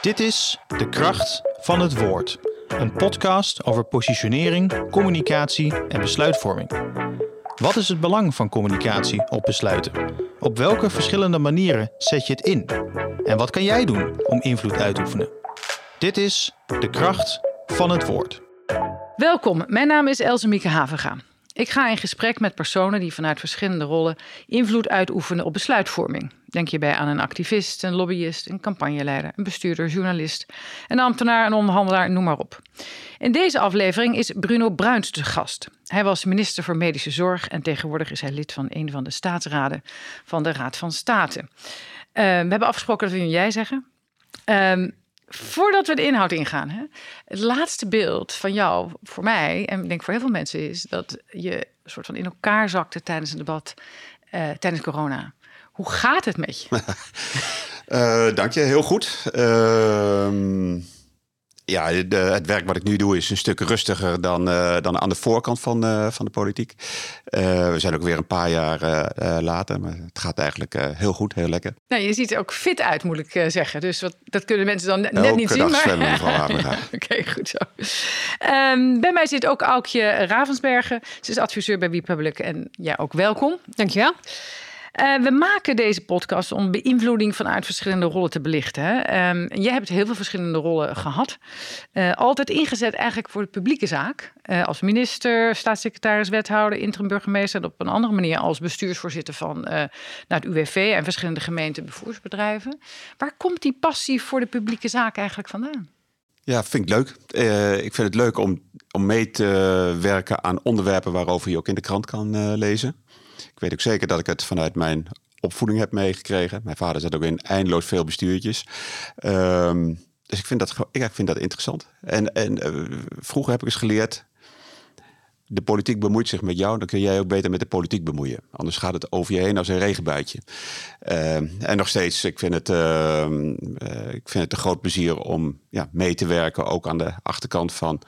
Dit is De Kracht van het Woord. Een podcast over positionering, communicatie en besluitvorming. Wat is het belang van communicatie op besluiten? Op welke verschillende manieren zet je het in? En wat kan jij doen om invloed uit te oefenen? Dit is De Kracht van het Woord. Welkom, mijn naam is Else Mieke Havenga. Ik ga in gesprek met personen die vanuit verschillende rollen invloed uitoefenen op besluitvorming. Denk hierbij aan een activist, een lobbyist, een campagneleider, een bestuurder, journalist, een ambtenaar, een onderhandelaar, noem maar op. In deze aflevering is Bruno Bruins de gast. Hij was minister voor Medische Zorg en tegenwoordig is hij lid van een van de staatsraden van de Raad van State. Uh, we hebben afgesproken dat we jij zeggen. Uh, Voordat we de inhoud ingaan, hè, het laatste beeld van jou voor mij, en ik denk voor heel veel mensen, is dat je een soort van in elkaar zakte tijdens een debat uh, tijdens corona. Hoe gaat het met je? uh, dank je, heel goed. Uh, ja, de, het werk wat ik nu doe is een stuk rustiger dan, uh, dan aan de voorkant van, uh, van de politiek. Uh, we zijn ook weer een paar jaar later, maar het gaat eigenlijk heel goed, heel lekker. Nou, je ziet er ook fit uit, moet ik zeggen. Dus wat, dat kunnen mensen dan net, net niet zien. Maar... zwemmen, mevrouw Oké, okay, goed zo. Um, bij mij zit ook Aukje Ravensbergen. Ze is adviseur bij WePublic en ja, ook welkom. Dankjewel. Uh, we maken deze podcast om beïnvloeding vanuit verschillende rollen te belichten. Um, jij hebt heel veel verschillende rollen gehad. Uh, altijd ingezet eigenlijk voor de publieke zaak. Uh, als minister, staatssecretaris, wethouder, interim burgemeester. En op een andere manier als bestuursvoorzitter van naar het UWV en verschillende gemeenten bevoersbedrijven. Waar komt die passie voor de publieke zaak eigenlijk vandaan? Ja, vind ik leuk. ik vind het leuk om, om mee te werken aan onderwerpen waarover je ook in de krant kan lezen. Ik weet ook zeker dat ik het vanuit mijn opvoeding heb meegekregen. Mijn vader zat ook in eindeloos veel bestuurtjes. Um, dus ik vind dat, ik vind dat interessant. En, en uh, vroeger heb ik eens geleerd. De politiek bemoeit zich met jou, dan kun jij ook beter met de politiek bemoeien. Anders gaat het over je heen als een regenbuitje. Uh, en nog steeds, ik vind, het, uh, ik vind het een groot plezier om ja, mee te werken, ook aan de achterkant van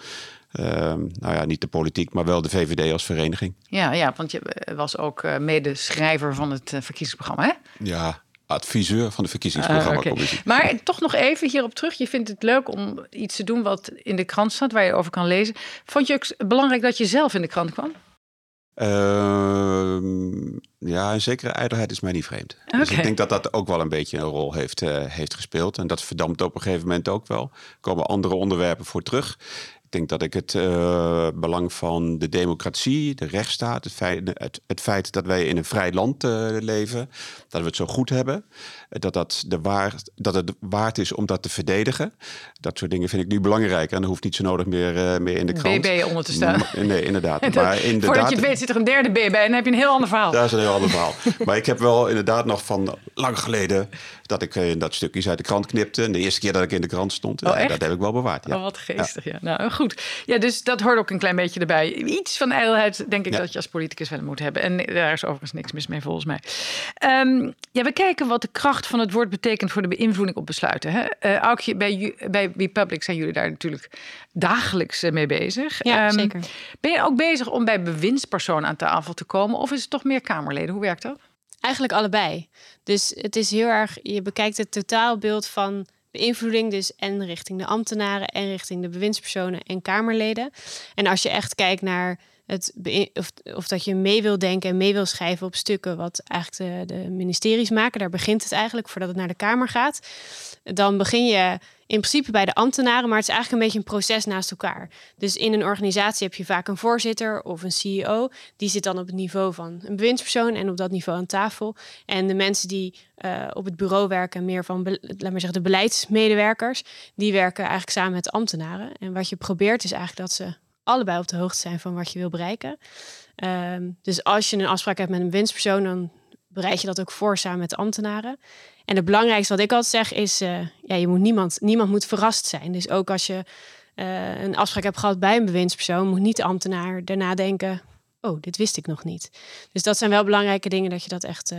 nou ja, niet de politiek, maar wel de VVD als vereniging. Ja, ja want je was ook uh, medeschrijver van het uh, verkiezingsprogramma, hè? Ja, adviseur van de verkiezingsprogramma. Uh, okay. Maar toch nog even hierop terug. Je vindt het leuk om iets te doen wat in de krant staat, waar je over kan lezen. Vond je ook belangrijk dat je zelf in de krant kwam? Uh, ja, een zekere ijdelheid is mij niet vreemd. Okay. Dus ik denk dat dat ook wel een beetje een rol heeft, uh, heeft gespeeld. En dat verdampt op een gegeven moment ook wel. Er komen andere onderwerpen voor terug. Ik denk dat ik het uh, belang van de democratie, de rechtsstaat, het feit, het, het feit dat wij in een vrij land uh, leven, dat we het zo goed hebben, dat, dat, de waard, dat het waard is om dat te verdedigen. Dat soort dingen vind ik nu belangrijk. En dan hoeft niet zo nodig meer, uh, meer in de krant. BB onder te staan. Nee, inderdaad. dat, maar inderdaad voordat je het weet zit er een derde BB en dan heb je een heel ander verhaal. Dat is een heel ander verhaal. maar ik heb wel inderdaad nog van lang geleden dat ik in dat stukjes uit de krant knipte. En de eerste keer dat ik in de krant stond, oh, dat heb ik wel bewaard. Ja. Oh, wat geestig. Ja. ja. Nou, goed. Ja, dus dat hoort ook een klein beetje erbij. Iets van ijdelheid denk ik ja. dat je als politicus wel moet hebben. En daar is overigens niks mis mee volgens mij. Um, ja, we kijken wat de kracht van het woord betekent voor de beïnvloeding op besluiten. Hè? Uh, Aukje, bij, bij Republic zijn jullie daar natuurlijk dagelijks mee bezig. Ja, um, zeker. Ben je ook bezig om bij bewindspersonen aan tafel te komen? Of is het toch meer Kamerleden? Hoe werkt dat? Eigenlijk allebei. Dus het is heel erg, je bekijkt het totaalbeeld van beïnvloeding, dus en richting de ambtenaren en richting de bewindspersonen en Kamerleden. En als je echt kijkt naar het of, of dat je mee wil denken en mee wil schrijven op stukken wat eigenlijk de, ministeries maken, daar begint het eigenlijk voordat het naar de Kamer gaat. Dan begin je in principe bij de ambtenaren, maar het is eigenlijk een beetje een proces naast elkaar. Dus in een organisatie heb je vaak een voorzitter of een CEO. Die zit dan op het niveau van een bewindspersoon en op dat niveau aan tafel. En de mensen die uh, op het bureau werken, meer van, laat maar zeggen, de beleidsmedewerkers, die werken eigenlijk samen met ambtenaren. En wat je probeert is eigenlijk dat ze allebei op de hoogte zijn van wat je wil bereiken. Um, dus als je een afspraak hebt met een winstpersoon, dan bereid je dat ook voor samen met de ambtenaren. En het belangrijkste wat ik altijd zeg is, uh, ja, je moet niemand, niemand moet verrast zijn. Dus ook als je uh, een afspraak hebt gehad bij een bewindspersoon, moet niet de ambtenaar daarna denken, oh, dit wist ik nog niet. Dus dat zijn wel belangrijke dingen dat je dat echt uh,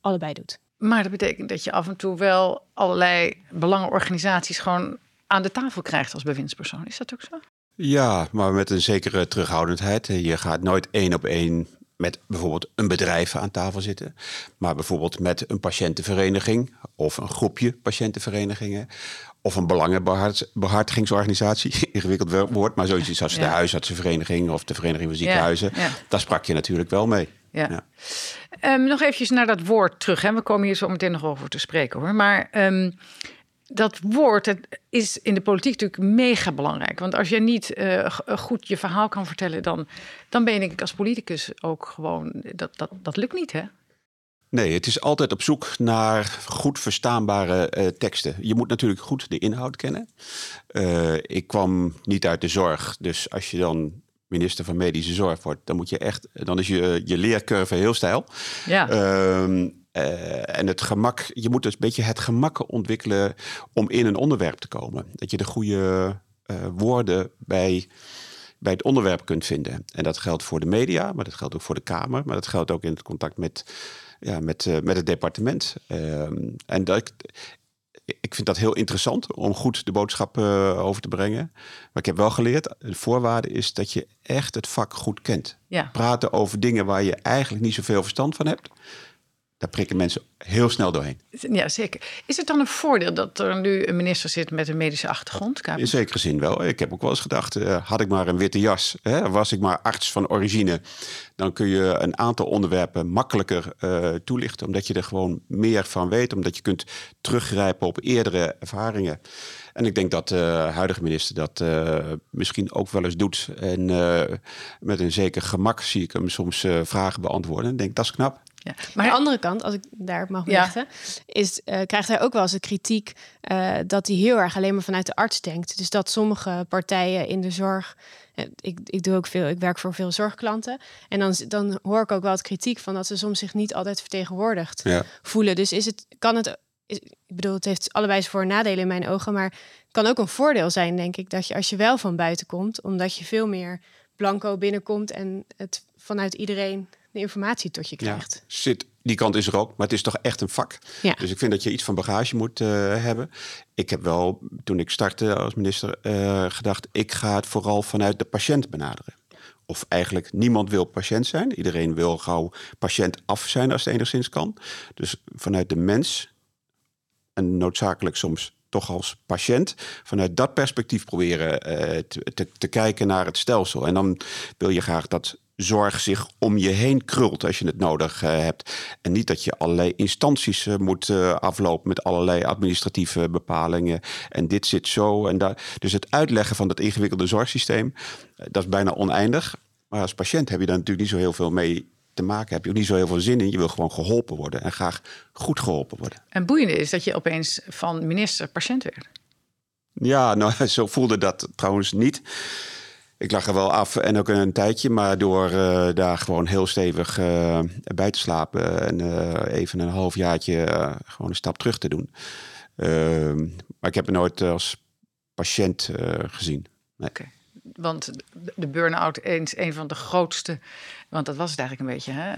allebei doet. Maar dat betekent dat je af en toe wel allerlei belangenorganisaties gewoon aan de tafel krijgt als bewindspersoon. Is dat ook zo? Ja, maar met een zekere terughoudendheid. Je gaat nooit één op één met bijvoorbeeld een bedrijf aan tafel zitten, maar bijvoorbeeld met een patiëntenvereniging of een groepje patiëntenverenigingen of een belangenbehartigingsorganisatie. Ingewikkeld woord, maar zoiets als de huisartsenvereniging of de Vereniging van Ziekenhuizen. Ja, Daar sprak je natuurlijk wel mee. Ja. Um, nog eventjes naar dat woord terug. Hè. We komen hier zo meteen nog over te spreken hoor. Maar um, dat woord het is in de politiek natuurlijk mega belangrijk. Want als jij niet uh, goed je verhaal kan vertellen, dan, dan ben ik als politicus ook gewoon. Dat, dat, dat lukt niet, hè? Nee, het is altijd op zoek naar goed verstaanbare uh, teksten. Je moet natuurlijk goed de inhoud kennen. Uh, ik kwam niet uit de zorg, dus als je dan minister van Medische Zorg wordt, dan moet je echt, dan is je, je leercurve heel stijl. Ja. Uh, en het gemak, je moet dus een beetje het gemak ontwikkelen om in een onderwerp te komen. Dat je de goede uh, woorden bij, bij het onderwerp kunt vinden. En dat geldt voor de media, maar dat geldt ook voor de Kamer, maar dat geldt ook in het contact met, ja, met, uh, met het departement. Ehm, en dat, ik vind dat heel interessant om goed de boodschap over te brengen. Maar ik heb wel geleerd, de voorwaarde is dat je echt het vak goed kent. Ja. Praten over dingen waar je eigenlijk niet zoveel verstand van hebt daar prikken mensen heel snel doorheen. Ja, zeker. Is het dan een voordeel dat er nu een minister zit met een medische achtergrond? In zekere zin wel. Ik heb ook wel eens gedacht, uh, had ik maar een witte jas, hè, was ik maar arts van origine, dan kun je een aantal onderwerpen makkelijker uh, toelichten, omdat je er gewoon meer van weet, omdat je kunt teruggrijpen op eerdere ervaringen. En ik denk dat de huidige minister dat misschien ook wel eens doet. En met een zeker gemak zie ik hem soms vragen beantwoorden. En denk, dat is knap. Ja. Maar aan de andere kant, als ik daarop mag lichten, is, uh, krijgt hij ook wel eens de kritiek uh, dat hij heel erg alleen maar vanuit de arts denkt. Dus dat sommige partijen in de zorg. Uh, ik, ik doe ook veel, ik werk voor veel zorgklanten. En dan, dan hoor ik ook wel het kritiek van dat ze soms zich niet altijd vertegenwoordigd ja. voelen. Dus is het, kan het. Is, ik bedoel, het heeft allebei voor nadelen in mijn ogen. Maar het kan ook een voordeel zijn, denk ik, dat je als je wel van buiten komt, omdat je veel meer blanco binnenkomt en het vanuit iedereen informatie tot je krijgt. Ja, zit, die kant is er ook, maar het is toch echt een vak. Ja. Dus ik vind dat je iets van bagage moet uh, hebben. Ik heb wel, toen ik startte als minister, uh, gedacht... ik ga het vooral vanuit de patiënt benaderen. Of eigenlijk niemand wil patiënt zijn. Iedereen wil gauw patiënt af zijn als het enigszins kan. Dus vanuit de mens, en noodzakelijk soms toch als patiënt vanuit dat perspectief proberen uh, te, te, te, kijken naar het stelsel. En dan wil je graag dat zorg zich om je heen krult als je het nodig uh, hebt. En niet dat je allerlei instanties uh, moet uh, aflopen met allerlei administratieve bepalingen. En dit zit zo en daar. Dus het uitleggen van dat ingewikkelde zorgsysteem, dat is bijna oneindig. Maar als patiënt heb je daar natuurlijk niet zo heel veel mee te maken. Heb je ook niet zo heel veel zin in. Je wil gewoon geholpen worden en graag goed geholpen worden. En boeiende is dat je opeens van minister patiënt werd. Ja, nou, zo voelde dat trouwens niet. Ik lag er wel af en ook een tijdje, maar door uh, daar gewoon heel stevig uh, bij te slapen en uh, even een halfjaartje gewoon een stap terug te doen. Ehm, maar ik heb het nooit als patiënt gezien. Nee. Okay. Want de burn-out is een van de grootste, want dat was het eigenlijk een beetje, hè?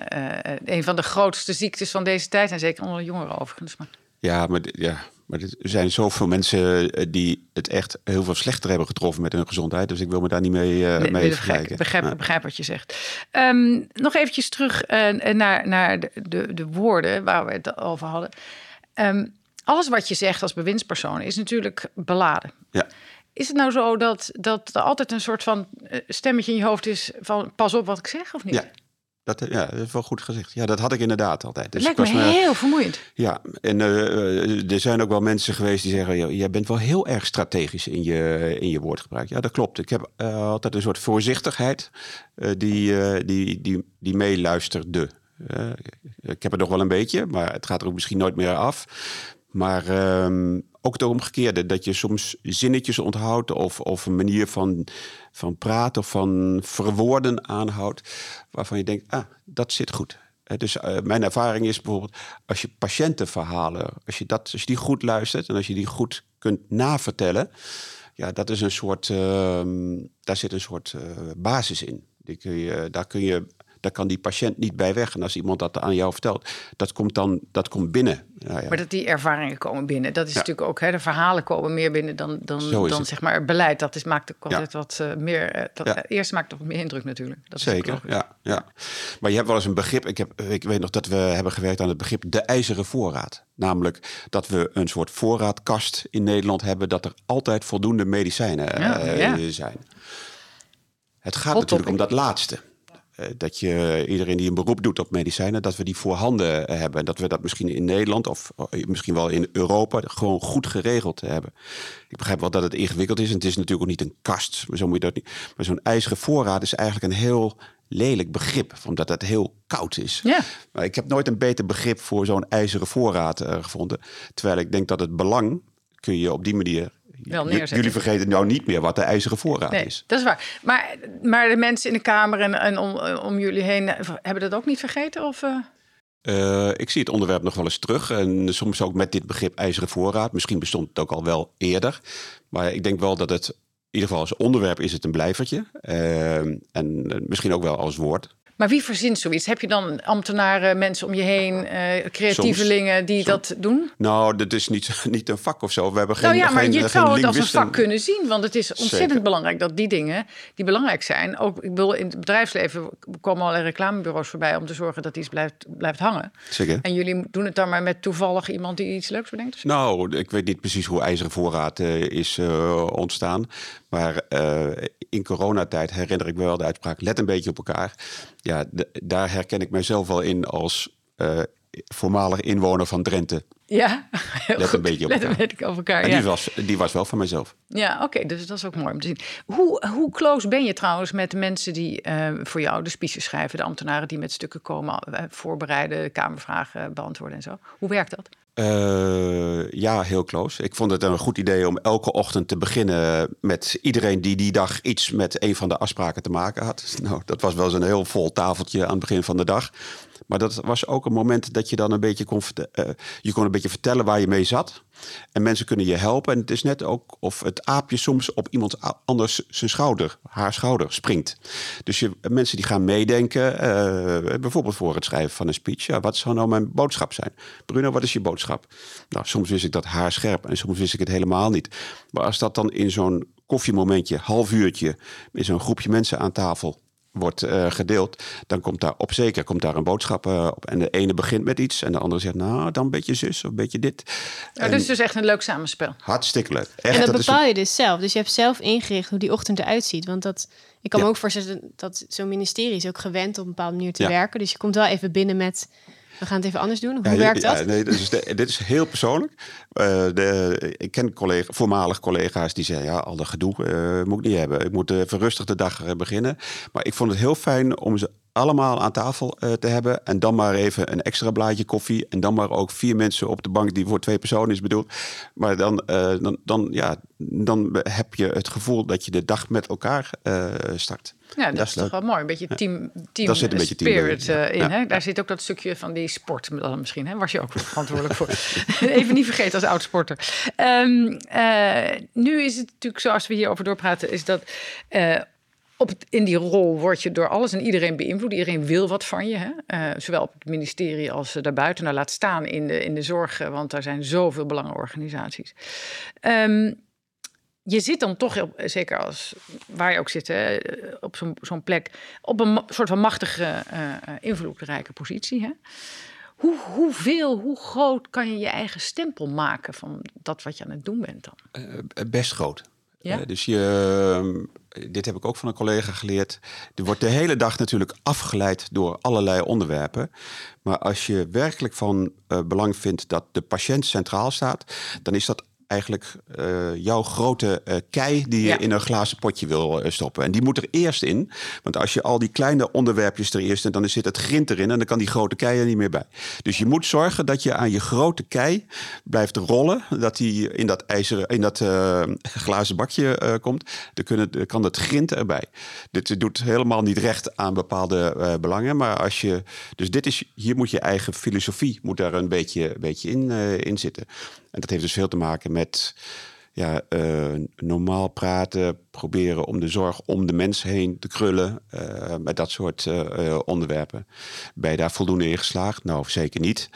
een van de grootste ziektes van deze tijd en zeker onder jongeren overigens. Maar... Ja, maar ja, maar er zijn zoveel mensen eh, die het echt heel veel slechter hebben getroffen met hun gezondheid. Dus ik wil me daar niet mee, uh, mee begrijp, vergelijken. Begrijp, begrijp wat je zegt. Um, nog eventjes terug uh, naar, naar de, de, de, woorden waar we het over hadden. Um, alles wat je zegt als bewindspersoon is natuurlijk beladen. Ja. Is het nou zo dat, dat er altijd een soort van stemmetje in je hoofd is van pas op wat ik zeg of niet? Ja, dat, ja, dat is wel goed gezegd. Ja, dat had ik inderdaad altijd. Dus Lijkt me heel vermoeiend. Ja, en uh, er zijn ook wel mensen geweest die zeggen... jij bent wel heel erg strategisch in je, in je woordgebruik. Ja, dat klopt. Ik heb uh, altijd een soort voorzichtigheid uh, die, die, die, die meeluisterde. ik heb het nog wel een beetje, maar het gaat er ook misschien nooit meer af. Maar um, ook het omgekeerde, dat je soms zinnetjes onthoudt of, of een manier van, van praten of van verwoorden aanhoudt, waarvan je denkt, ah, dat zit goed. Dus uh, mijn ervaring is bijvoorbeeld, als je patiëntenverhalen, als je, dat, als je die goed luistert en als je die goed kunt navertellen, ja, dat is een soort, uh, daar zit een soort uh, basis in. Die kun je, daar kun je daar kan die patiënt niet bij weg. En als iemand dat aan jou vertelt, dat komt dan dat komt binnen. Nou ja. Maar dat die ervaringen komen binnen. Dat is Ja. natuurlijk ook, hè, de verhalen komen meer binnen dan, dan, Zo dan zeg maar het beleid. Dat is, maakt ook Ja. altijd wat eh, meer. eh, dat, Eerst maakt het wat meer indruk natuurlijk. Dat Zeker, ja, ja. Maar je hebt wel eens een begrip. Ik, heb, ik weet nog dat we hebben gewerkt aan het begrip de ijzeren voorraad. Namelijk dat we een soort voorraadkast in Nederland hebben... dat er altijd voldoende medicijnen eh, ja. zijn. Het gaat Hot natuurlijk om dat laatste. Eh, Dat je iedereen die een beroep doet op medicijnen, dat we die voorhanden eh, hebben. En dat we dat misschien in Nederland of eh, misschien wel in Europa gewoon goed geregeld hebben. Ik begrijp wel dat het ingewikkeld is. En het is natuurlijk ook niet een kast. Maar zo moet je dat niet. Maar zo'n ijzeren voorraad is eigenlijk een heel lelijk begrip, omdat het heel koud is. Ja. Maar ik heb nooit een beter begrip voor zo'n ijzeren voorraad gevonden. Terwijl ik denk dat het belang kun je op die manier. Wel neerzetten. Jullie vergeten nou niet meer wat de ijzeren voorraad Nee, is. dat is waar. Maar, maar de mensen in de Kamer en, en om, om jullie heen eh, hebben dat ook niet vergeten? Of, eh? Eh, ik zie het onderwerp nog wel eens terug. En soms ook met dit begrip ijzeren voorraad. Misschien bestond het ook al wel eerder. Maar ik denk wel dat het, in ieder geval als onderwerp is het een blijvertje. Eh, en eh, misschien ook wel als woord. Maar wie verzint zoiets? Heb je dan ambtenaren, mensen om je heen, eh, creatievelingen die dat doen? Nou, dat is niet, niet een vak of zo. We hebben geen nou ja, maar geen, je geen zou het als een vak kunnen zien. Want het is ontzettend Zeker. belangrijk dat die dingen die belangrijk zijn. Ook ik bedoel, in het bedrijfsleven komen allerlei reclamebureaus voorbij om te zorgen dat iets blijft, blijft hangen. Zeker. En jullie doen het dan maar met toevallig iemand die iets leuks bedenkt? Nou, ik weet niet precies hoe ijzeren voorraad eh, is eh, ontstaan. Maar eh, in coronatijd herinner ik me wel de uitspraak: let een beetje op elkaar. Ja, daar herken ik mezelf wel in als eh, voormalig inwoner van Drenthe. Ja, heel Let een beetje op Let een elkaar. beetje op elkaar. En ja. die, was, die was wel van mezelf. Ja, oké, dus dat is ook mooi om te zien. Hoe, hoe close ben je trouwens met de mensen die eh, voor jou de speeches schrijven, de ambtenaren die met stukken komen, voorbereiden, kamervragen beantwoorden en zo? Hoe werkt dat? Eh, ja, heel close. Ik vond het een goed idee om elke ochtend te beginnen met iedereen die die dag iets met een van de afspraken te maken had. Nou, dat was wel eens een heel vol tafeltje aan het begin van de dag. Maar dat was ook een moment dat je dan een beetje kon, eh, je kon een beetje vertellen waar je mee zat. En mensen kunnen je helpen. En het is net ook of het aapje soms op iemand anders zijn schouder, haar schouder springt. Dus je, mensen die gaan meedenken, eh, bijvoorbeeld voor het schrijven van een speech. Ja, wat zou nou mijn boodschap zijn? Bruno, wat is je boodschap? Nou, soms wist ik dat haarscherp en soms wist ik het helemaal niet. Maar als dat dan in zo'n koffiemomentje, half uurtje, met zo'n groepje mensen aan tafel wordt eh, gedeeld, dan komt daar op zeker komt daar een boodschap eh, op. En de ene begint met iets en de andere zegt, nou, dan een beetje zus of een beetje dit. Ja, En dus het is echt een leuk samenspel. Hartstikke leuk. Echt, En dat, bepaal je dus zelf. Dus je hebt zelf ingericht hoe die ochtend eruit ziet. Want dat, ik kan Ja. me ook voorstellen dat zo'n ministerie is ook gewend op een bepaalde manier te Ja. werken. Dus je komt wel even binnen met, we gaan het even anders doen. Hoe Ja, werkt ja, dat? nee, dit, is, dit is heel persoonlijk. Eh, de, ik ken collega, voormalig collega's die zeggen... ja, al dat gedoe eh, moet ik niet hebben. Ik moet even rustig de dag eh, beginnen. Maar ik vond het heel fijn om ze allemaal aan tafel eh, te hebben... en dan maar even een extra blaadje koffie... en dan maar ook vier mensen op de bank die voor twee personen is bedoeld. Maar dan, eh, dan, dan, ja, dan heb je het gevoel dat je de dag met elkaar eh, start. Ja, dat, Dat is toch wel mooi. Een beetje team, team Daar zit een beetje spirit ja. in. Ja. Hè? Daar zit ook dat stukje van die sport dan misschien. Hè? Was je ook verantwoordelijk voor. Even niet vergeten als oud-sporter. Ehm, eh, nu is het natuurlijk zo, als we hierover doorpraten, is dat... eh, op in die rol word je door alles en iedereen beïnvloed. Iedereen wil wat van je. Hè? Eh, zowel op het ministerie als eh, daarbuiten. Nou, laat staan in de, in de zorg, eh, want daar zijn zoveel belangenorganisaties. Ehm, je zit dan toch, zeker als waar je ook zit, hè, op zo'n zo'n plek, op een soort van machtige, eh, eh, invloedrijke positie. Hè? Hoe, hoeveel, hoe groot kan je je eigen stempel maken van dat wat je aan het doen bent dan? Eh, best groot. Ja? Eh, dus je, eh, dit heb ik ook van een collega geleerd. Er wordt de hele dag natuurlijk afgeleid door allerlei onderwerpen. Maar als je werkelijk van eh, belang vindt dat de patiënt centraal staat, dan is dat eigenlijk eh, jouw grote eh, kei die je Ja. in een glazen potje wil eh, stoppen. En die moet er eerst in. Want als je al die kleine onderwerpjes er eerst en dan zit het grind erin en dan kan die grote kei er niet meer bij. Dus je moet zorgen dat je aan je grote kei blijft rollen. Dat die in dat ijzeren, in dat glazen bakje komt. Dan, kunnen, kan het grind erbij. Dit doet helemaal niet recht aan bepaalde belangen. Maar als je. Dus dit is, hier moet je eigen filosofie moet daar een beetje, beetje in, in zitten. En dat heeft dus veel te maken met ja, eh, normaal praten, proberen om de zorg om de mens heen te krullen. eh, met dat soort eh, eh, onderwerpen. Ben je daar voldoende in geslaagd? Nou, zeker niet.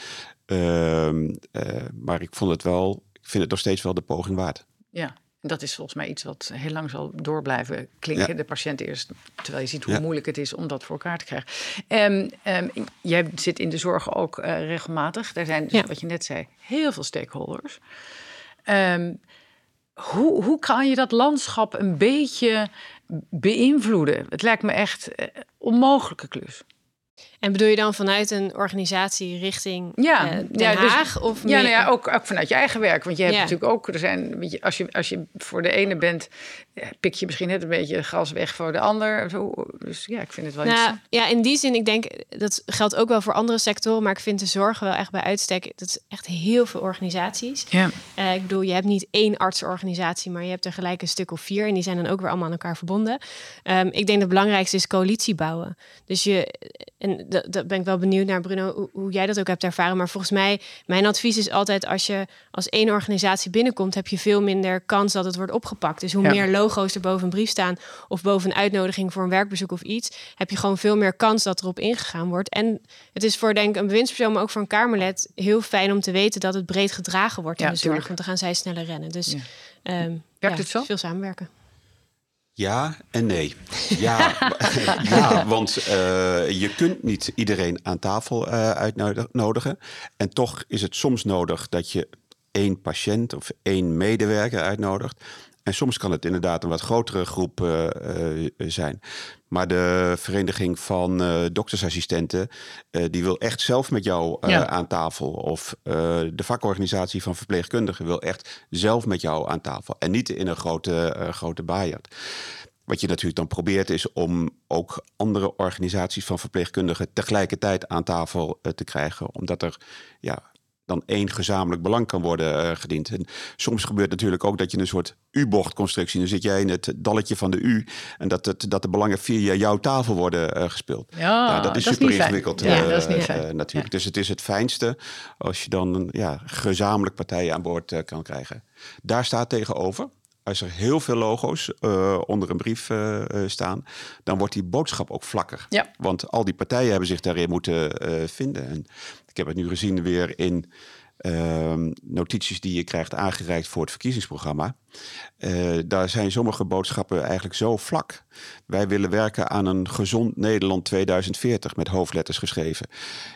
Ehm, eh, maar ik vond het wel, ik vind het nog steeds wel de poging waard. Ja, en dat is volgens mij iets wat heel lang zal door blijven klinken. Ja. De patiënt eerst, terwijl je ziet hoe Ja. moeilijk het is om dat voor elkaar te krijgen. Ehm, ehm, jij zit in de zorg ook eh, regelmatig. Daar zijn, dus, Ja. wat je net zei, heel veel stakeholders. Ehm, hoe, hoe kan je dat landschap een beetje beïnvloeden? Het lijkt me echt eh, onmogelijke klus. En bedoel je dan vanuit een organisatie richting Ja, eh, Den ja, dus- Haag? of Ja, nou ja, ook, ook vanuit je eigen werk. Want je hebt Ja. natuurlijk ook, er zijn, weet je, als, je, als je voor de ene bent, pik je misschien net een beetje gas weg voor de ander. Zo, dus ja, ik vind het wel Nou, iets. ja, in die zin, ik denk dat geldt ook wel voor andere sectoren, maar ik vind de zorg wel echt bij uitstek. Dat is echt heel veel organisaties. Ja. Eh, ik bedoel, je hebt niet één artsenorganisatie, maar je hebt er gelijk een stuk of vier. En die zijn dan ook weer allemaal aan elkaar verbonden. Ehm, ik denk dat het belangrijkste is coalitie bouwen. Dus je, en dat, ben ik wel benieuwd naar, Bruno, hoe, hoe jij dat ook hebt ervaren. Maar volgens mij, mijn advies is altijd: als je als één organisatie binnenkomt, heb je veel minder kans dat het wordt opgepakt. Dus hoe Ja. meer logo's er boven een brief staan of boven een uitnodiging voor een werkbezoek of iets, heb je gewoon veel meer kans dat erop ingegaan wordt. En het is voor denk ik een bewindspersoon, maar ook voor een Kamerlid heel fijn om te weten dat het breed gedragen wordt in Ja, de zorg. tuurlijk. Want dan gaan zij sneller rennen. Dus Ja. ehm, Werkt ja, het zo? Veel samenwerken. Ja en nee. Ja, ja want eh, je kunt niet iedereen aan tafel eh, uitnodigen. En toch is het soms nodig dat je één patiënt of één medewerker uitnodigt. En soms kan het inderdaad een wat grotere groep eh, eh, zijn. Maar de vereniging van eh, doktersassistenten, die wil echt zelf met jou Ja. aan tafel. Of de vakorganisatie van verpleegkundigen wil echt zelf met jou aan tafel. En niet in een grote, grote baaierd. Wat je natuurlijk dan probeert is om ook andere organisaties van verpleegkundigen tegelijkertijd aan tafel te krijgen. Omdat er ja, dan één gezamenlijk belang kan worden eh, gediend. En soms gebeurt natuurlijk ook dat je een soort U-bochtconstructie. Dan zit jij in het dalletje van de U. En dat, het, dat de belangen via jouw tafel worden eh, gespeeld. Ja, dat is dat is super ingewikkeld. Ja, dat is niet eh, fijn. natuurlijk. Dus het is het fijnste als je dan ja, gezamenlijk partijen aan boord kan krijgen. Daar staat tegenover. Als er heel veel logo's onder een brief staan, dan wordt die boodschap ook vlakker. Ja. Want al die partijen hebben zich daarin moeten vinden. En ik heb het nu gezien weer in ehm, notities die je krijgt aangereikt voor het verkiezingsprogramma. Eh, daar zijn sommige boodschappen eigenlijk zo vlak. Wij willen werken aan een gezond Nederland 2040 met hoofdletters geschreven.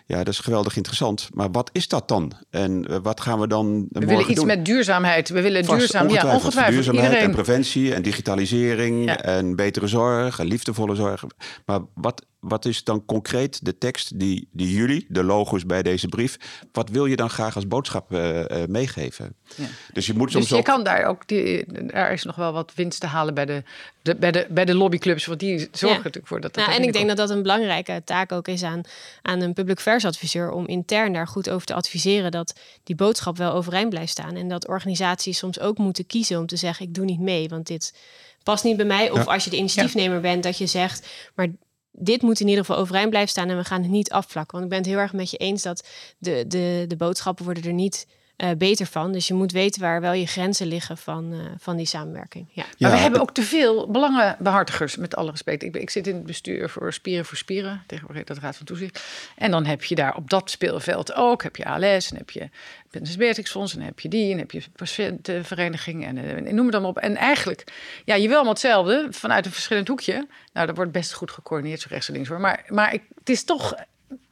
Ja, dat is geweldig interessant. Maar wat is dat dan? En eh, wat gaan we dan We willen iets doen? met duurzaamheid. We willen Vast, duurzaam. Ja, ongetwijfeld. Duurzaamheid Iedereen. en preventie en digitalisering Ja. en betere zorg en liefdevolle zorg. Maar wat, wat is dan concreet de tekst die, die jullie, de logo's bij deze brief, wat wil je dan graag als boodschap eh, meegeven? Ja. Dus je moet soms Dus je ook... kan daar ook, die, daar is nog wel wat winst te halen bij de, de, bij de, bij de lobbyclubs. Want die zorgen Ja. natuurlijk voor dat. dat Nou, en ik denk dat dat een belangrijke taak ook is aan, aan een public affairs adviseur om intern daar goed over te adviseren dat die boodschap wel overeind blijft staan. En dat organisaties soms ook moeten kiezen om te zeggen: ik doe niet mee, want dit past niet bij mij. Of Ja. als je de initiatiefnemer bent, dat je zegt, maar dit moet in ieder geval overeind blijven staan en we gaan het niet afvlakken. Want ik ben het heel erg met je eens dat de, de, de boodschappen worden er niet eh, beter van. Dus je moet weten waar wel je grenzen liggen van, eh, van die samenwerking. Ja. Maar Ja, we hebben ook te veel belangenbehartigers, met alle respect. Ik, ben- ik zit in het bestuur voor Spieren voor Spieren, tegenwoordig dat Raad van Toezicht. En dan heb je daar op dat speelveld ook, heb je ALS, en heb je Prinses Beatrix Fonds, en heb je die, en heb je patiëntenvereniging, en, eh, en noem het dan maar op. En eigenlijk, ja, je wil allemaal hetzelfde, vanuit een verschillend hoekje. Nou, dat wordt best goed gecoördineerd, zo rechts en links hoor. Maar, maar ik, het is toch,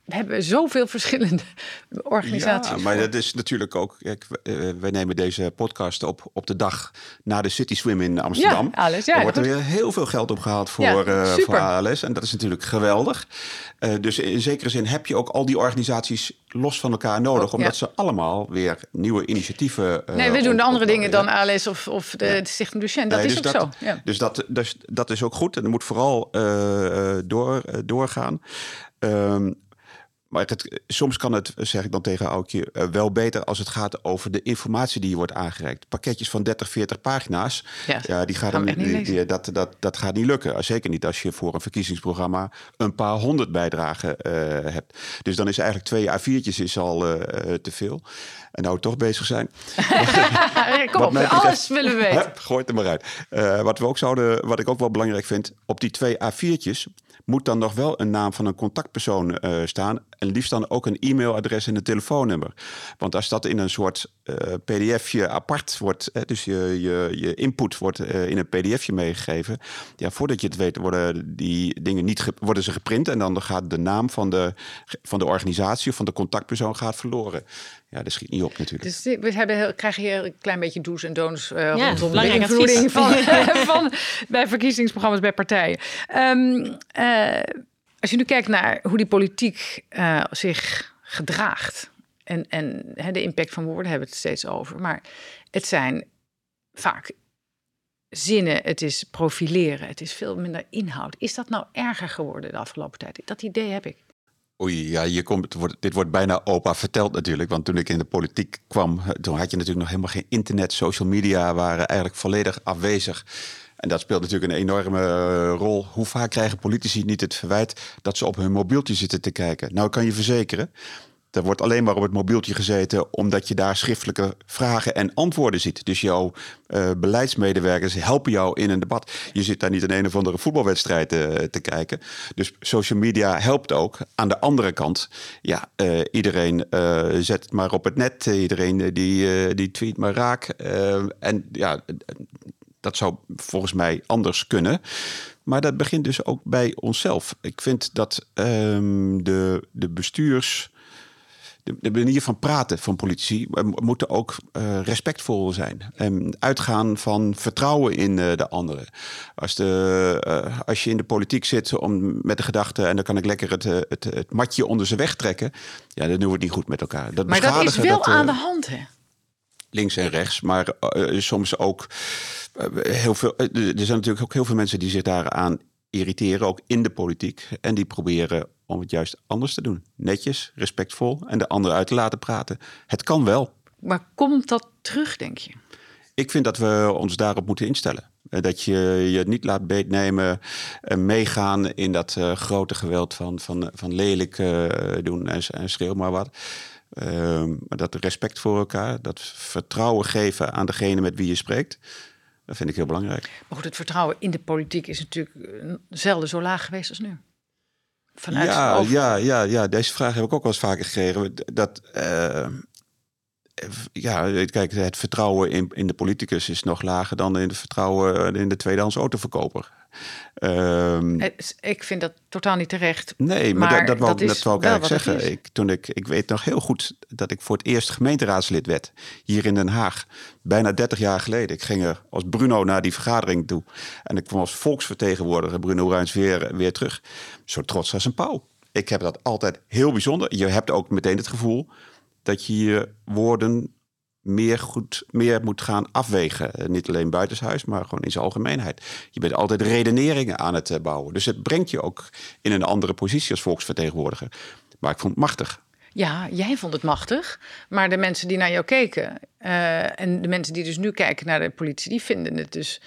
we hebben zoveel verschillende organisaties. Ja, maar voor. dat is natuurlijk ook. Kijk, w- eh, wij nemen deze podcast op op de dag na de City Swim in Amsterdam. Ja, ALS, ja, er wordt er weer heel veel geld opgehaald voor, Ja, eh, voor ALS. En dat is natuurlijk geweldig. Eh, dus in zekere zin heb je ook al die organisaties los van elkaar nodig. Oh, omdat ja. ze allemaal weer nieuwe initiatieven. eh, nee, we doen andere dingen dan. ALS of, of de, de Stichting Duchenne. Dat Nee, is dus ook zo. Ja. Dus dat, dus dat is ook goed. En er moet vooral door, doorgaan. Ehm, maar het, soms kan het, zeg ik dan tegen Aukje, eh, wel beter als het gaat over de informatie die je wordt aangereikt. Pakketjes van 30, 40 pagina's. Ja, Ja, die gaat niet die- die- dat, dat, dat gaat niet lukken. Zeker niet als je voor een verkiezingsprogramma een paar honderd bijdragen eh, hebt. Dus dan is eigenlijk twee A4'tjes is al eh, te veel. En nou toch bezig zijn. Kom op, alles willen we weten. Hup, gooi het er maar uit. Wat, we ook zouden, wat ik ook wel belangrijk vind, op die twee A4'tjes moet dan nog wel een naam van een contactpersoon uh, staan. En liefst dan ook een e-mailadres en een telefoonnummer. Want als dat in een soort uh, pdfje apart wordt, hè, dus je, je, je input wordt in een pdfje meegegeven. Ja, voordat je het weet worden die dingen niet worden ze geprint. En dan gaat de naam van de, van de organisatie of van de contactpersoon gaat verloren. Ja, dat schiet niet op natuurlijk. Dus we hebben, krijgen hier een klein beetje do's en don'ts uh, ja, rondom de invloeding van, van, bij verkiezingsprogramma's bij partijen. Um, uh, als je nu kijkt naar hoe die politiek uh, zich gedraagt. En, en hè, de impact van woorden hebben we het steeds over. Maar het zijn vaak zinnen, het is profileren, het is veel minder inhoud. Is dat nou erger geworden de afgelopen tijd? Dat idee heb ik. Oei, ja, je komt, wordt, dit wordt bijna opa verteld natuurlijk. Want toen ik in de politiek kwam, toen had je natuurlijk nog helemaal geen internet. Social media waren eigenlijk volledig afwezig. En dat speelt natuurlijk een enorme eh, rol. Hoe vaak krijgen politici niet het verwijt dat ze op hun mobieltje zitten te kijken? Nou, kan je verzekeren. Er wordt alleen maar op het mobieltje gezeten omdat je daar schriftelijke vragen en antwoorden ziet. Dus jouw uh, beleidsmedewerkers helpen jou in een debat. Je zit daar niet in een of andere voetbalwedstrijd uh, te kijken. Dus social media helpt ook. Aan de andere kant, ja, uh, iedereen zet het maar op het net. Iedereen die, die tweet maar raak. en ja, dat zou volgens mij anders kunnen. Maar dat begint dus ook bij onszelf. Ik vind dat um, de, de bestuurs. De, de, manier van praten van politici moeten ook uh, respectvol zijn. En uitgaan van vertrouwen in uh, de anderen. Als, de, uh, als je in de politiek zit om, met de gedachte... en dan kan ik lekker het, het, het matje onder ze wegtrekken... ja, dan doen we het niet goed met elkaar. Dat maar dat is wel dat, aan de hand, hè? Links en rechts, maar soms ook heel veel, er zijn natuurlijk ook heel veel mensen die zich daaraan irriteren, ook in de politiek. En die proberen om het juist anders te doen. Netjes, respectvol en de ander uit te laten praten. Het kan wel. Maar komt dat terug, denk je? Ik vind dat we ons daarop moeten instellen. Dat je je niet laat beetnemen en meegaan in dat uh, grote geweld van, van, van lelijk uh, doen en, en schreeuw maar wat. Uh, dat respect voor elkaar, dat vertrouwen geven aan degene met wie je spreekt. Dat vind ik heel belangrijk. Maar goed, het vertrouwen in de politiek is natuurlijk eh, zelden zo laag geweest als nu. Vanuit ja, ja, ja, ja, deze vraag heb ik ook wel eens vaker gekregen. Dat, uh, ja, kijk, het vertrouwen in, in de politicus is nog lager dan in het vertrouwen in de tweedehands autoverkoper. Um, ik vind dat totaal niet terecht. Nee, maar, dat, dat, wou, dat, dat wou ik eigenlijk zeggen. Ik, toen ik, ik weet nog heel goed dat ik voor het eerst gemeenteraadslid werd. Hier in Den Haag. Bijna 30 jaar geleden. Ik ging er als Bruno naar die vergadering toe. En ik kwam als volksvertegenwoordiger Bruno Ruins weer, weer terug. Zo trots als een pauw. Ik heb dat altijd heel bijzonder. Je hebt ook meteen het gevoel dat je je woorden meer, goed, meer moet gaan afwegen. Eh, niet alleen buitenshuis, maar gewoon in zijn algemeenheid. Je bent altijd redeneringen aan het eh, bouwen. Dus het brengt je ook in een andere positie als volksvertegenwoordiger. Maar ik vond het machtig. Ja, jij vond het machtig. Maar de mensen die naar jou keken uh, en de mensen die dus nu kijken naar de politie, die vinden het dus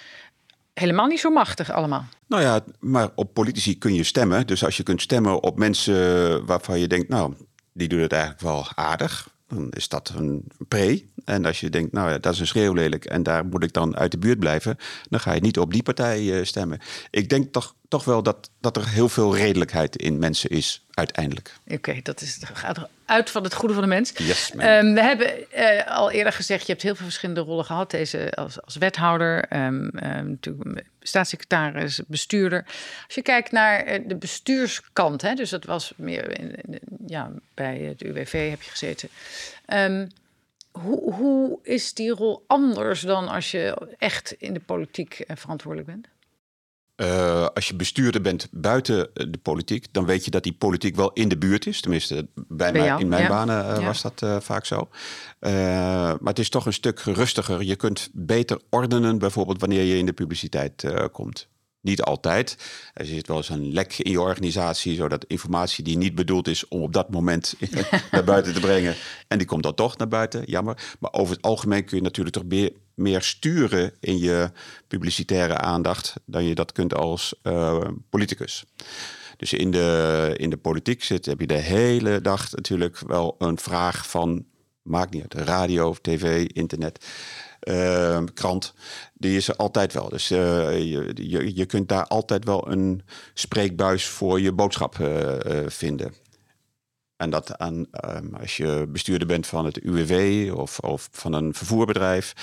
helemaal niet zo machtig allemaal. Nou ja, maar op politici kun je stemmen. Dus als je kunt stemmen op mensen waarvan je denkt, nou, die doen het eigenlijk wel aardig dan is dat een pre. En als je denkt, nou ja, dat is een schreeuwlelijk en daar moet ik dan uit de buurt blijven, dan ga je niet op die partij eh, stemmen. Ik denk toch, toch wel dat, dat er heel veel redelijkheid in mensen is, uiteindelijk. Oké, dat is, gaat uit van het goede van de mens. Yes, um, we hebben uh, al eerder gezegd, je hebt heel veel verschillende rollen gehad. Deze als, als wethouder, um, um, natuurlijk staatssecretaris, bestuurder. Als je kijkt naar uh, de bestuurskant, hè, dus dat was meer in, in, ja, bij het UWV heb je gezeten. hoe, hoe is die rol anders dan als je echt in de politiek uh, verantwoordelijk bent? Uh, als je bestuurder bent buiten de politiek, dan weet je dat die politiek wel in de buurt is. Tenminste, bij, bij mij, in mijn ja. banen uh, ja. was dat uh, vaak zo. maar het is toch een stuk rustiger. Je kunt beter ordenen, bijvoorbeeld wanneer je in de publiciteit komt. Niet altijd. Er zit wel eens een lek in je organisatie, zodat informatie die niet bedoeld is om op dat moment naar buiten te brengen. En die komt dan toch naar buiten. Jammer. Maar over het algemeen kun je natuurlijk toch meer, meer sturen in je publicitaire aandacht dan je dat kunt als uh, politicus. Dus in de, in de politiek zit, heb je de hele dag natuurlijk wel een vraag van maakt niet uit. Radio, tv, internet, uh, krant. Die is er altijd wel. Dus uh, je, je, je kunt daar altijd wel een spreekbuis voor je boodschap vinden. En dat aan, um, als je bestuurder bent van het UWV of, of van een vervoerbedrijf,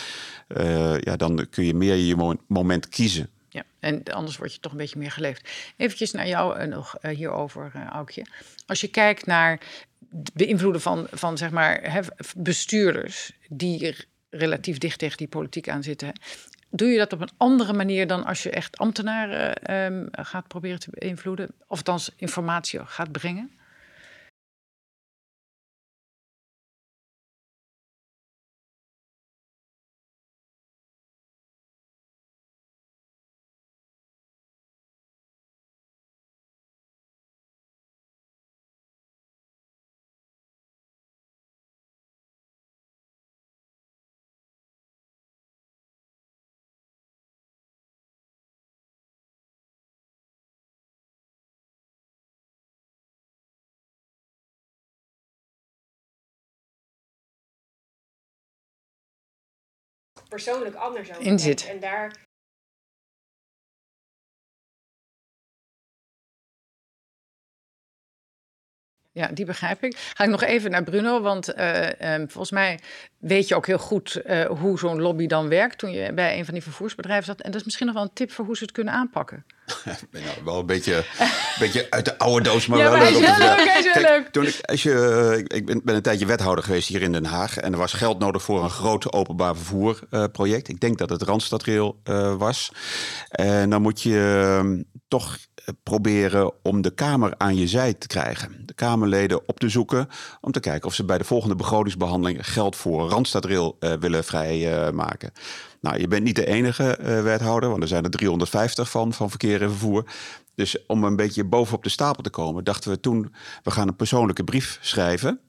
ja, dan kun je meer je moment kiezen. Ja, en anders word je toch een beetje meer geleefd. Even naar jou uh, nog uh, hierover, uh, Aukje. Als je kijkt naar de beïnvloeden van, van zeg maar, bestuurders die relatief dicht tegen die politiek aan zitten. Doe je dat op een andere manier dan als je echt ambtenaren um, gaat proberen te beïnvloeden? Of althans informatie gaat brengen? Persoonlijk anders over in zit. En daar. Ja, die begrijp ik. Ga ik nog even naar Bruno, want uh, um, volgens mij weet je ook heel goed uh, hoe zo'n lobby dan werkt toen je bij een van die vervoersbedrijven zat. En dat is misschien nog wel een tip voor hoe ze het kunnen aanpakken. ben nou wel een beetje, beetje uit de oude doos, maar ja, wel maar leuk. Is wel leuk, hij is wel leuk. Toen ik, als je, ik ben, ben, een tijdje wethouder geweest hier in Den Haag. En er was geld nodig voor een groot openbaar vervoerproject. Uh, ik denk dat het Randstadrail uh, was. En dan moet je uh, toch proberen om de Kamer aan je zij te krijgen. De Kamerleden op te zoeken om te kijken of ze bij de volgende begrotingsbehandeling geld voor Randstadrail uh, willen vrijmaken. Nou, je bent niet de enige uh, wethouder, want er zijn er 350 van, van verkeer en vervoer. Dus om een beetje bovenop de stapel te komen, dachten we toen, we gaan een persoonlijke brief schrijven.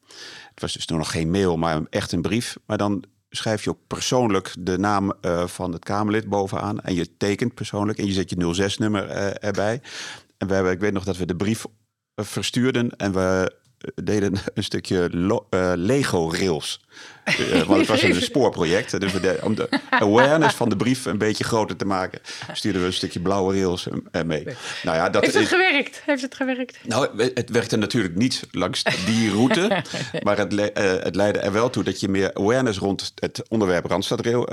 Het was dus nog geen mail, maar echt een brief. Maar dan schrijf je ook persoonlijk de naam uh, van het Kamerlid bovenaan. En je tekent persoonlijk en je zet je 06-nummer uh, erbij. En we hebben, ik weet nog dat we de brief verstuurden en we deden een stukje uh, Lego rails. Uh, want het was een spoorproject. Dus we om de awareness van de brief een beetje groter te maken, stuurden we een stukje blauwe rails mee. Nou ja, dat Heeft het is, gewerkt? Heeft het gewerkt? Nou, het werkte natuurlijk niet langs die route. maar het, le het, leidde er wel toe dat je meer awareness rond het onderwerp Randstadrail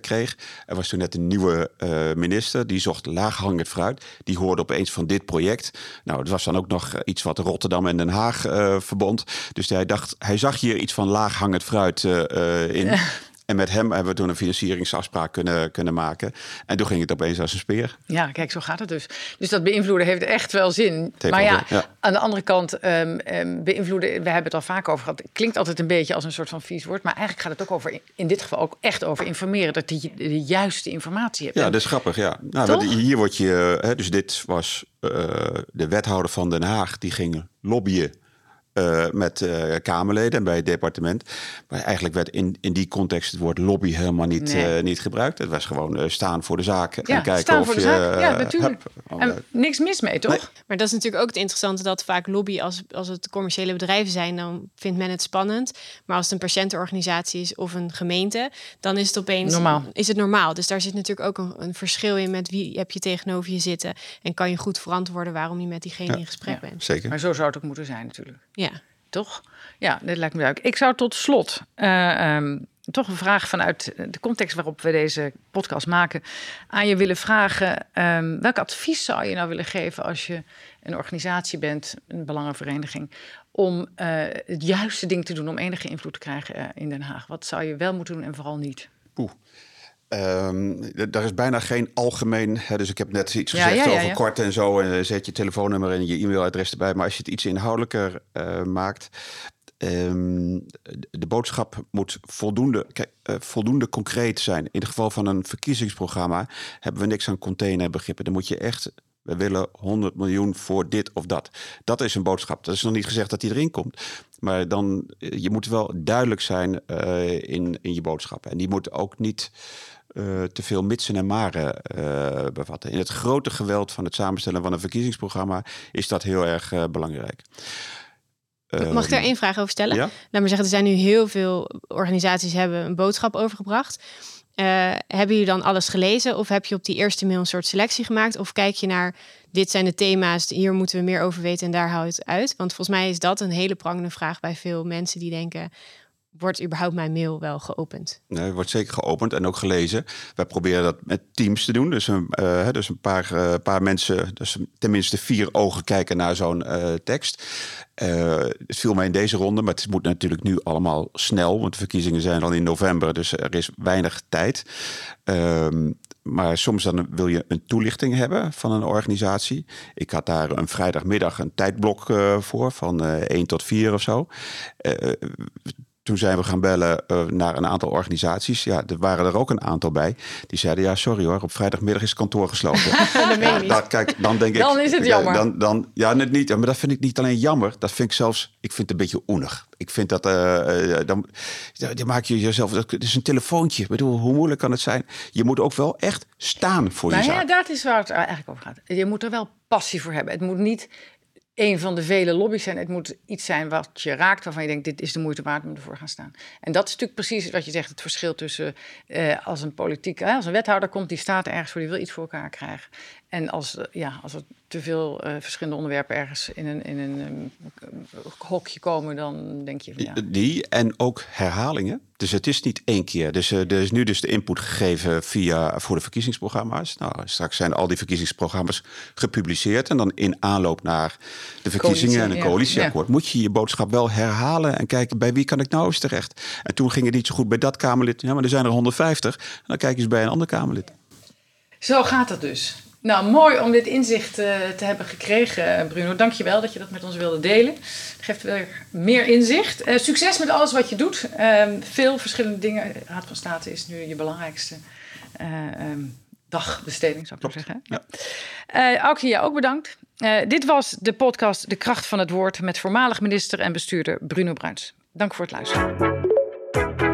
kreeg. Er was toen net een nieuwe minister, die zocht laaghangend fruit. Die hoorde opeens van dit project. Nou, het was dan ook nog iets wat Rotterdam en Den Haag verbond. Dus hij dacht, hij zag hier iets van laaghangend fruit uh, in. En met hem hebben we toen een financieringsafspraak kunnen, kunnen maken. En toen ging het opeens als een speer. Ja, kijk, zo gaat het dus. Dus dat beïnvloeden heeft echt wel zin. Maar ja, aan de andere kant, um, um, beïnvloeden, we hebben het al vaak over gehad. Klinkt altijd een beetje als een soort van vies woord. Maar eigenlijk gaat het ook over, in dit geval ook echt over informeren. Dat je de juiste informatie hebt. Ja, dat is grappig, ja. Nou, hier word je, hè, dus dit was eh, de wethouder van Den Haag, die ging lobbyen eh, met eh, Kamerleden en bij het departement. Maar eigenlijk werd in, in die context het woord lobby helemaal niet, Nee. eh, niet gebruikt. Het was gewoon eh, staan voor de zaak en ja, kijken staan of voor de je... zaak. Ja, natuurlijk. Oh, En niks mis mee, toch? Nee. Maar dat is natuurlijk ook het interessante dat vaak lobby, als, als het commerciële bedrijven zijn, dan vindt men het spannend. Maar als het een patiëntenorganisatie is of een gemeente, dan is het opeens Normaal. Is het normaal. Dus daar zit natuurlijk ook een, een verschil in met wie heb je tegenover je zitten. En kan je goed verantwoorden waarom je met diegene Ja. in gesprek Ja. bent. Zeker. Maar zo zou het ook moeten zijn, natuurlijk. Ja. Toch? Ja, dat lijkt me duidelijk. Ik zou tot slot eh, ehm, toch een vraag vanuit de context waarop we deze podcast maken aan je willen vragen. ehm, welk advies zou je nou willen geven als je een organisatie bent, een belangenvereniging, om eh, het juiste ding te doen om enige invloed te krijgen eh, in Den Haag? Wat zou je wel moeten doen en vooral niet? Poeh. D- daar is bijna geen algemeen. Hè, dus ik heb net iets Ja, gezegd ja, ja, over kort en zo. En eh, zet je telefoonnummer en je e-mailadres erbij. Maar als je het iets inhoudelijker eh, maakt. ehm, de boodschap moet voldoende, kijk, eh, voldoende concreet zijn. In het geval van een verkiezingsprogramma hebben we niks aan containerbegrippen. Dan moet je echt. We willen 100 miljoen voor dit of dat. Dat is een boodschap. Dat is nog niet gezegd dat die erin komt. Maar dan, je moet wel duidelijk zijn in, in je boodschap. En die moet ook niet eh, te veel mitsen en maren eh, bevatten. In het grote geweld van het samenstellen van een verkiezingsprogramma is dat heel erg eh, belangrijk. Mag ik daar Ehm, één vraag over stellen? Ja? Laat maar zeggen, er zijn nu heel veel organisaties hebben een boodschap overgebracht. Hebben jullie dan alles gelezen? Of heb je op die eerste mail een soort selectie gemaakt? Of kijk je naar, dit zijn de thema's, hier moeten we meer over weten en daar houdt het uit? Want volgens mij is dat een hele prangende vraag bij veel mensen die denken... wordt überhaupt mijn mail wel geopend? Nee, wordt zeker geopend en ook gelezen. Wij proberen dat met teams te doen. Dus een, eh, dus een paar, eh, paar mensen, dus tenminste vier ogen kijken naar zo'n eh, tekst. Het viel mij in deze ronde, maar het moet natuurlijk nu allemaal snel. Want de verkiezingen zijn al in november, dus er is weinig tijd. Ehm, maar soms dan wil je een toelichting hebben van een organisatie. Ik had daar een vrijdagmiddag een tijdblok voor, van eh 1 tot 4 of zo. Toen zijn we gaan bellen eh, naar een aantal organisaties. Ja, er waren er ook een aantal bij. Die zeiden, ja, sorry hoor, op vrijdagmiddag is het kantoor gesloten. dat je dat, kijk, dan denk ik... Dan is het jammer. Dan, dan, ja, net niet. Maar dat vind ik niet alleen jammer. Dat vind ik zelfs... Ik vind het een beetje oenig. Ik vind dat... eh, eh, dan, ja, dan maak je jezelf... Het is een telefoontje. Ik bedoel, hoe moeilijk kan het zijn? Je moet ook wel echt staan voor je Nou ja, zaak. dat is waar het eigenlijk over gaat. Je moet er wel passie voor hebben. Het moet niet een van de vele lobby's zijn. Het moet iets zijn wat je raakt, waarvan je denkt, dit is de moeite waard om ervoor gaan staan. En dat is natuurlijk precies wat je zegt, het verschil tussen eh, als een politiek, als een wethouder komt, die staat ergens voor, die wil iets voor elkaar krijgen. En als, eh, ja, als er te veel eh, verschillende onderwerpen ergens in een, in een ehm, hokje komen, dan denk je van ja. Die en ook herhalingen. Dus het is niet één keer. Dus eh, er is nu dus de input gegeven via voor de verkiezingsprogramma's. Nou, straks zijn al die verkiezingsprogramma's gepubliceerd. En dan in aanloop naar de verkiezingen Coalitie, en een ja. coalitieakkoord moet je je boodschap wel herhalen en kijken bij wie kan ik nou eens terecht. En toen ging het niet zo goed bij dat Kamerlid. Ja, maar er zijn er 150. En dan kijk je eens bij een ander Kamerlid. Zo gaat dat dus. Nou, mooi om dit inzicht eh, te hebben gekregen, eh, Bruno. Dank je wel dat je dat met ons wilde delen. Het geeft weer meer inzicht. Eh, succes met alles wat je doet. Ehm, veel verschillende dingen. Raad van State is nu je belangrijkste eh, ehm, dagbesteding, zou ik maar zeggen. Ja. Eh Aukje, jou ook bedankt. Dit was de podcast De Kracht van het Woord met voormalig minister en bestuurder Bruno Bruins. Dank voor het luisteren.